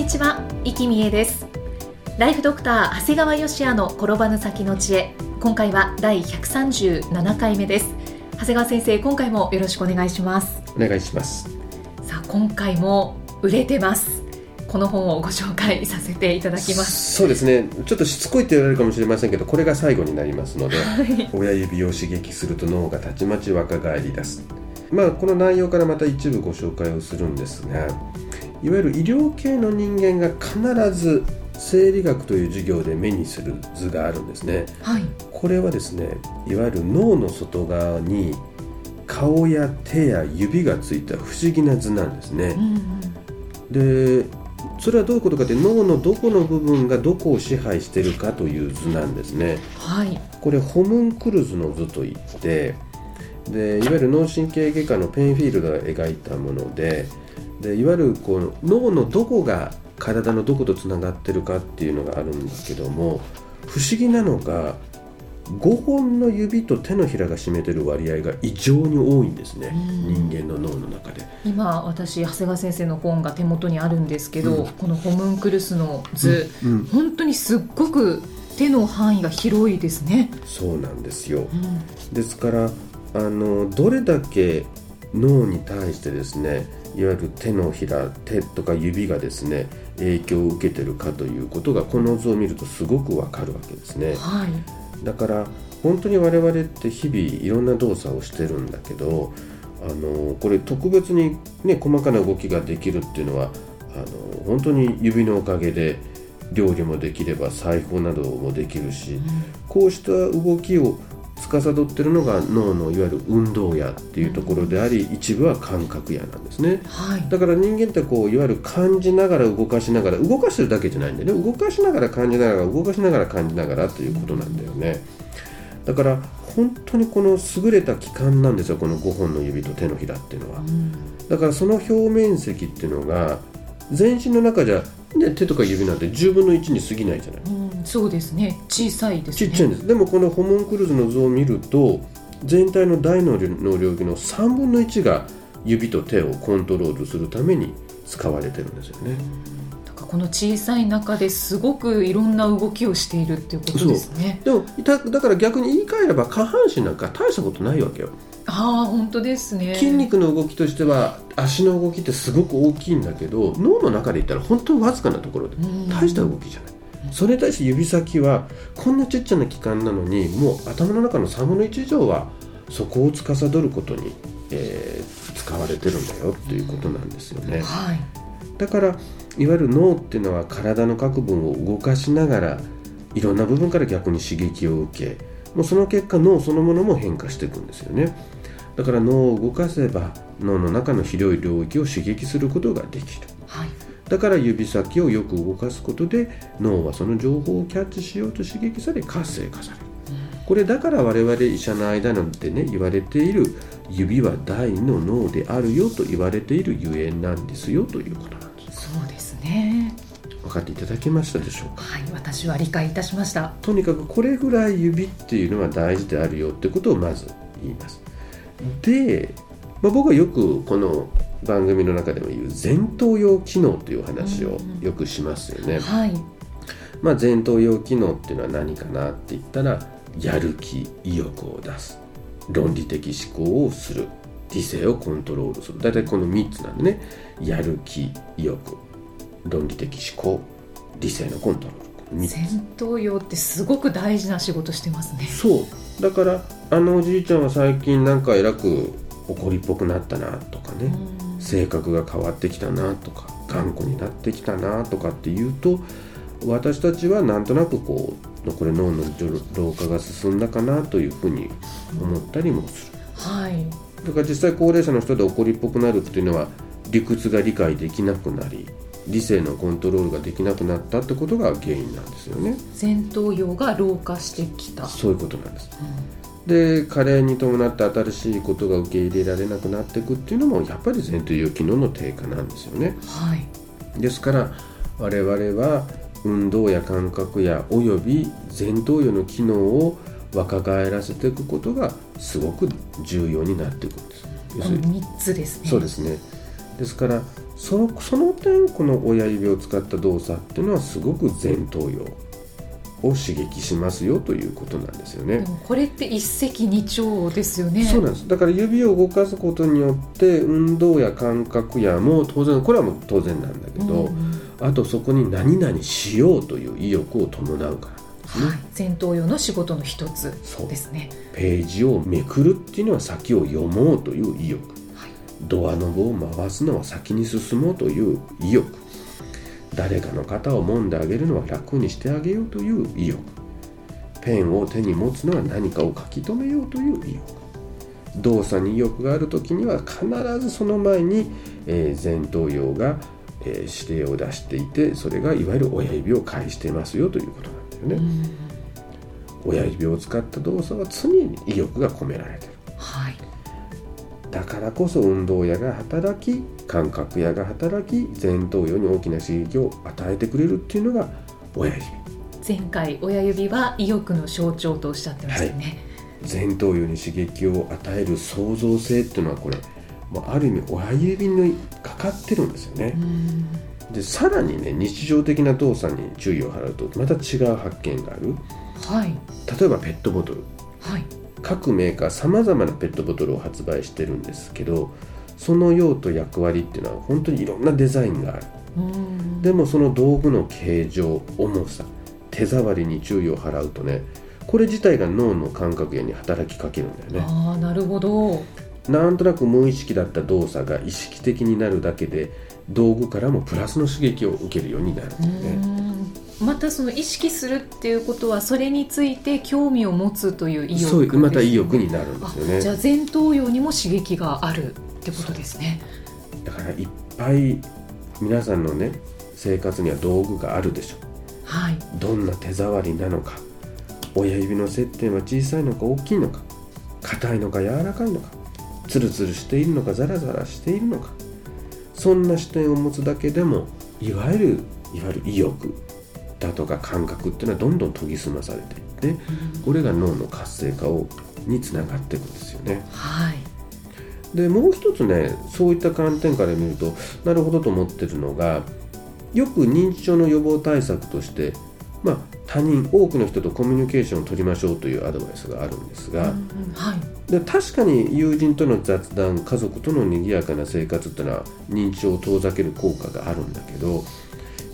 にちは、生きみえです。ライフドクター長谷川芳也の転ばぬ先の知恵。今回は第137回目です。長谷川先生今回もよろしくお願いします。お願いします。さあ今回も売れてます。この本をご紹介させていただきます。そうですね。ちょっとしつこいって言われるかもしれませんけどこれが最後になりますので、はい、親指を刺激すると脳がたちまち若返り出す。まあこの内容からまた一部ご紹介をするんですがいわゆる医療系の人間が必ず生理学という授業で目にする図があるんですね、はい、これはですねいわゆる脳の外側に顔や手や指がついた不思議な図なんですね、うんうん、でそれはどういうことかって脳のどこの部分がどこを支配しているかという図なんですね、はい、これホムンクルズの図といってでいわゆる脳神経外科のペンフィールドが描いたものででいわゆるこう脳のどこが体のどことつながってるかっていうのがあるんですけども不思議なのが5本の指と手のひらが占めてる割合が異常に多いんですね、人間の脳の中で。今私長谷川先生の本が手元にあるんですけど、うん、このホムンクルスの図、うんうん、本当にすっごく手の範囲が広いですね。そうなんですよ、ですからあのどれだけ脳に対してですねいわゆる手のひら手とか指がですね影響を受けてるかということがこの図を見るとすごくわかるわけですね、はい、だから本当に我々って日々いろんな動作をしてるんだけどあのこれ特別に、ね、細かな動きができるっていうのはあの本当に指のおかげで料理もできれば裁縫などもできるし、うん、こうした動きを司ってるのが脳のいわゆる運動野っていうところであり、うん、一部は感覚野なんですね、はい、だから人間ってこういわゆる感じながら動かしながら動かしてるだけじゃないんだよね。動かしながら感じながら動かしながら感じながらということなんだよね。だから本当にこの優れた器官なんですよこの5本の指と手のひらっていうのは、うん、だからその表面積っていうのが全身の中じゃ、ね、手とか指なんて10分の1に過ぎないじゃない、うんそうですね小さいですねちっちゃいんですでもこのホモンクルーズの図を見ると全体の大脳の領域の3分の1が指と手をコントロールするために使われてるんですよね。だからこの小さい中ですごくいろんな動きをしているっていうことですね。でもだから逆に言い換えれば下半身なんか大したことないわけよ。ああ本当ですね。筋肉の動きとしては足の動きってすごく大きいんだけど脳の中で言ったら本当にわずかなところで大した動きじゃない。それに対して指先はこんなちっちゃな器官なのにもう頭の中の3分の1以上はそこを司ることに、えー、使われてるんだよっていうことなんですよね、はい、だからいわゆる脳っていうのは体の各部を動かしながらいろんな部分から逆に刺激を受けもうその結果脳そのものも変化していくんですよねだから脳を動かせば脳の中の広い領域を刺激することができる、はい。だから指先をよく動かすことで脳はその情報をキャッチしようと刺激され活性化される、これだから我々医者の間でね言われている指は大の脳であるよと言われているゆえんなんですよということなんです。そうですね。分かっていただけましたでしょうか？はい私は理解いたしました。とにかくこれぐらい指っていうのは大事であるよってことをまず言いますで、まあ、僕はよくこの番組の中でも言う前頭葉機能という話をよくしますよね。うんはい、まあ、前頭葉機能っていうのは何かなって言ったらやる気意欲を出す。論理的思考をする。理性をコントロールする。大体この3つなんでね。やる気意欲。論理的思考。理性のコントロール。前頭葉ってすごく大事な仕事してますね。そうだからあのおじいちゃんは最近なんかえらく怒りっぽくなったなとかね、うん。性格が変わってきたなとか頑固になってきたなとかっていうと私たちはなんとなくこうこれ脳の老化が進んだかなというふうに思ったりもする。はい。だから実際高齢者の人で怒りっぽくなるっていうのは理屈が理解できなくなり理性のコントロールができなくなったってことが原因なんですよね。前頭葉が老化してきた、そういうことなんです。うん。で加齢に伴って新しいことが受け入れられなくなっていくっていうのもやっぱり前頭葉機能の低下なんですよね。はい。ですから我々は運動や感覚やおよび前頭葉の機能を若返らせていくことがすごく重要になっていくんです。要このするに。3つですね。そうですね。ですからそのその点この親指を使った動作っていうのはすごく前頭葉を刺激しますよということなんですよね。これって一石二鳥ですよね。そうなんです。だから指を動かすことによって運動や感覚やもう当然これはもう当然なんだけど、うんあとそこに何々しようという意欲を伴うからはい、前頭葉の仕事の一つそうですね。ページをめくるっていうのは先を読もうという意欲。はいドアノブを回すのは先に進もうという意欲。誰かの肩を揉んであげるのは楽にしてあげようという意欲。ペンを手に持つのは何かを書き留めようという意欲。動作に意欲がある時には必ずその前に、えー前頭葉が、えー指令を出していてそれがいわゆる親指を介していますよということなんだよね、親指を使った動作は常に意欲が込められている。はいだからこそ運動野が働き感覚野が働き前頭葉に大きな刺激を与えてくれるっていうのが親指。前回親指は意欲の象徴とおっしゃってましたね、前頭葉に刺激を与える創造性っていうのはこれもうある意味親指にかかってるんですよね。うん。でさらにね日常的な動作に注意を払うとまた違う発見がある。はい。例えばペットボトル。はい各メーカーさまざまなペットボトルを発売してるんですけどその用途役割っていうのは本当にいろんなデザインがある。うん。でもその道具の形状重さ手触りに注意を払うとねこれ自体が脳の感覚やに働きかけるんだよね。ああなるほどなんとなく無意識だった動作が意識的になるだけで道具からもプラスの刺激を受けるようになるね。ん。またその意識するっていうことはそれについて興味を持つという意欲また意欲になるんですよあじゃあね前頭葉にも刺激があるってことですね。だからいっぱい皆さんのね生活には道具があるでしょ。はい。どんな手触りなのか親指の接点は小さいのか大きいのか硬いのか柔らかいのかツルツルしているのかザラザラしているのか。そんな視点を持つだけでもいわゆるいわゆる意欲だとか感覚っていうのはどんどん研ぎ澄まされていってこれが脳の活性化をにつながっていくんですよね。はい。でもう一つねそういった観点から見るとなるほどと思ってるのがよく認知症の予防対策として、まあ、他人多くの人とコミュニケーションを取りましょうというアドバイスがあるんですが、うんうんはいで確かに友人との雑談家族との賑やかな生活ってのは認知症を遠ざける効果があるんだけど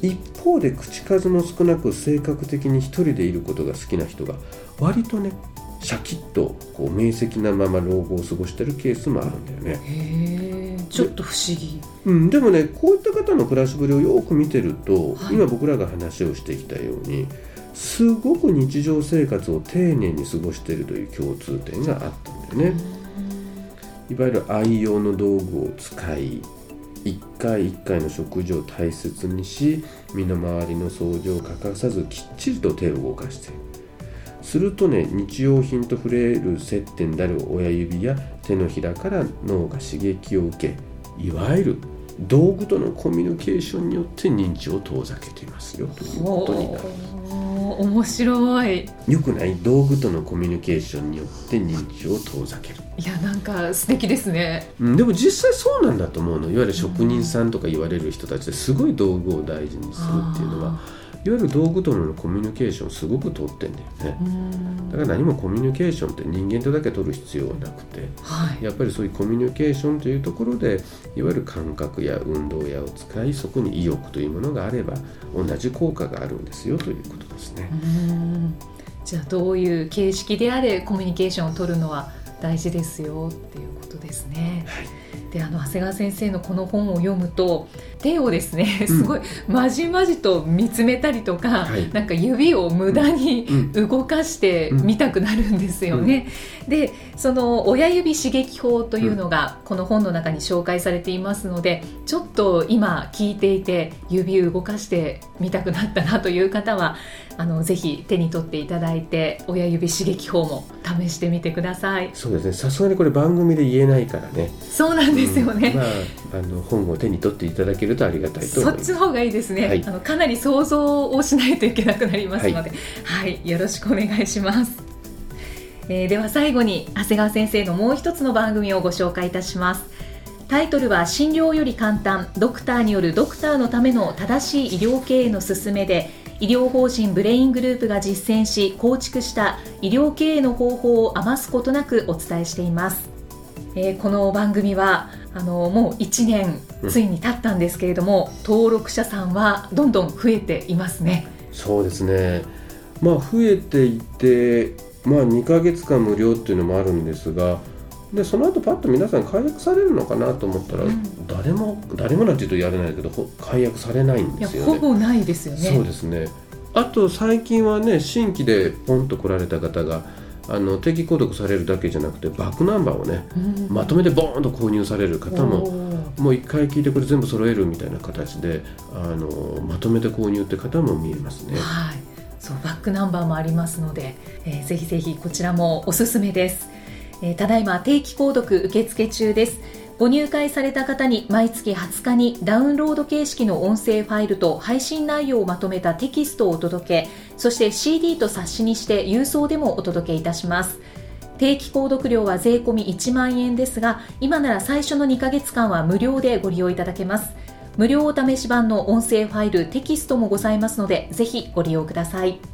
一方で口数も少なく性格的に一人でいることが好きな人が割とねシャキッとこう明晰なまま老後を過ごしてるケースもあるんだよね。ちょっと不思議。うん、でもねこういった方の暮らしぶりをよく見てると、はい。今僕らが話をしてきたようにすごく日常生活を丁寧に過ごしているという共通点があったんだよね。いわゆる愛用の道具を使い一回一回の食事を大切にし身の回りの掃除を欠かさずきっちりと手を動かして。いるするとね日用品と触れる接点である親指や手のひらから脳が刺激を受けいわゆる道具とのコミュニケーションによって認知を遠ざけていますよということになる。おー面白い。よくない？道具とのコミュニケーションによって認知を遠ざける。いやなんか素敵ですね。うんでも実際そうなんだと思うの。いわゆる職人さんとか言われる人たちですごい道具を大事にするっていうのはいわゆる道具とのコミュニケーションすごく取ってんだよね。だから何もコミュニケーションって人間とだけ取る必要はなくてはい。やっぱりそういうコミュニケーションというところでいわゆる感覚や運動やを使いそこに意欲というものがあれば同じ効果があるんですよということですね。じゃあどういう形式であれコミュニケーションを取るのは大事ですよっていうことですね。はいであの長谷川先生のこの本を読むと手をですねすごいまじまじと見つめたりとか、はい。なんか指を無駄にうん。動かしてみたくなるんですよね。でその親指刺激法というのがこの本の中に紹介されていますのでちょっと今聞いていて指動かしてみたくなったなという方はあのぜひ手に取っていただいて親指刺激法も試してみてください。そうですね。さすがにこれ番組で言えないからね。そうなんですよね。うんまああの本を手に取っていただけるとありがたいとそ思いますっちの方がいいですね、はいあのかなり想像をしないといけなくなりますので、はい、よろしくお願いします。えーでは最後に長谷川先生のもう一つの番組をご紹介いたします。タイトルは診療より簡単ドクターによるドクターのための正しい医療経営の勧めで医療法人ブレイングループが実践し構築した医療経営の方法を余すことなくお伝えしています。えーこの番組はあのもう1年ついに経ったんですけれども、登録者さんはどんどん増えていますね。そうですねまあ増えていてまあ2ヶ月間無料っていうのもあるんですがでその後パッと皆さん解約されるのかなと思ったら、うん誰も誰もなんて言うとやれないけどほ解約されないんですよね。ほぼないですよね。そうですねあと最近はね新規でポンと来られた方があの定期購読されるだけじゃなくてバックナンバーをねうん。まとめてボーンと購入される方ももう一回聞いてこれ全部揃えるみたいな形であのまとめて購入って方も見えますね。はい、そうバックナンバーもありますので、えーぜひぜひこちらもおすすめです、えーただいま定期購読受付中ですご入会された方に毎月20日にダウンロード形式の音声ファイルと配信内容をまとめたテキストをお届けそして CD と冊子にして郵送でもお届けいたします。定期購読料は税込み1万円ですが今なら最初の2ヶ月間は無料でご利用いただけます。無料お試し版の音声ファイルテキストもございますのでぜひご利用ください。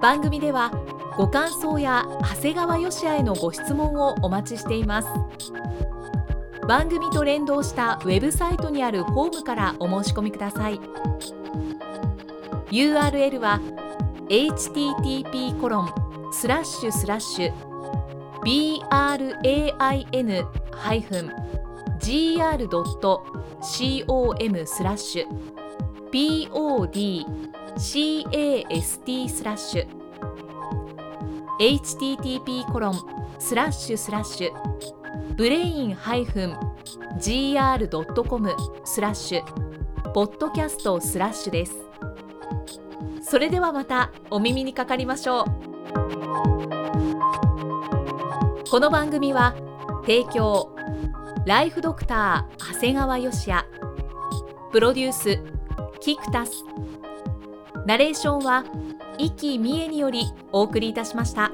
番組ではご感想や長谷川よしあへのご質問をお待ちしています。番組と連動したウェブサイトにあるホームからお申し込みください。URL は http コロンスラッシュスラッシュ brain-gr.com スラッシュ cast スラッシュ http コロンスラッシュスラッシュブレイン -gr.com スラッシュポッドキャストスラッシュです。それではまたお耳にかかりましょう。この番組は提供ライフドクター長谷川芳也プロデュースキクタス。ナレーションは生きみえによりお送りいたしました。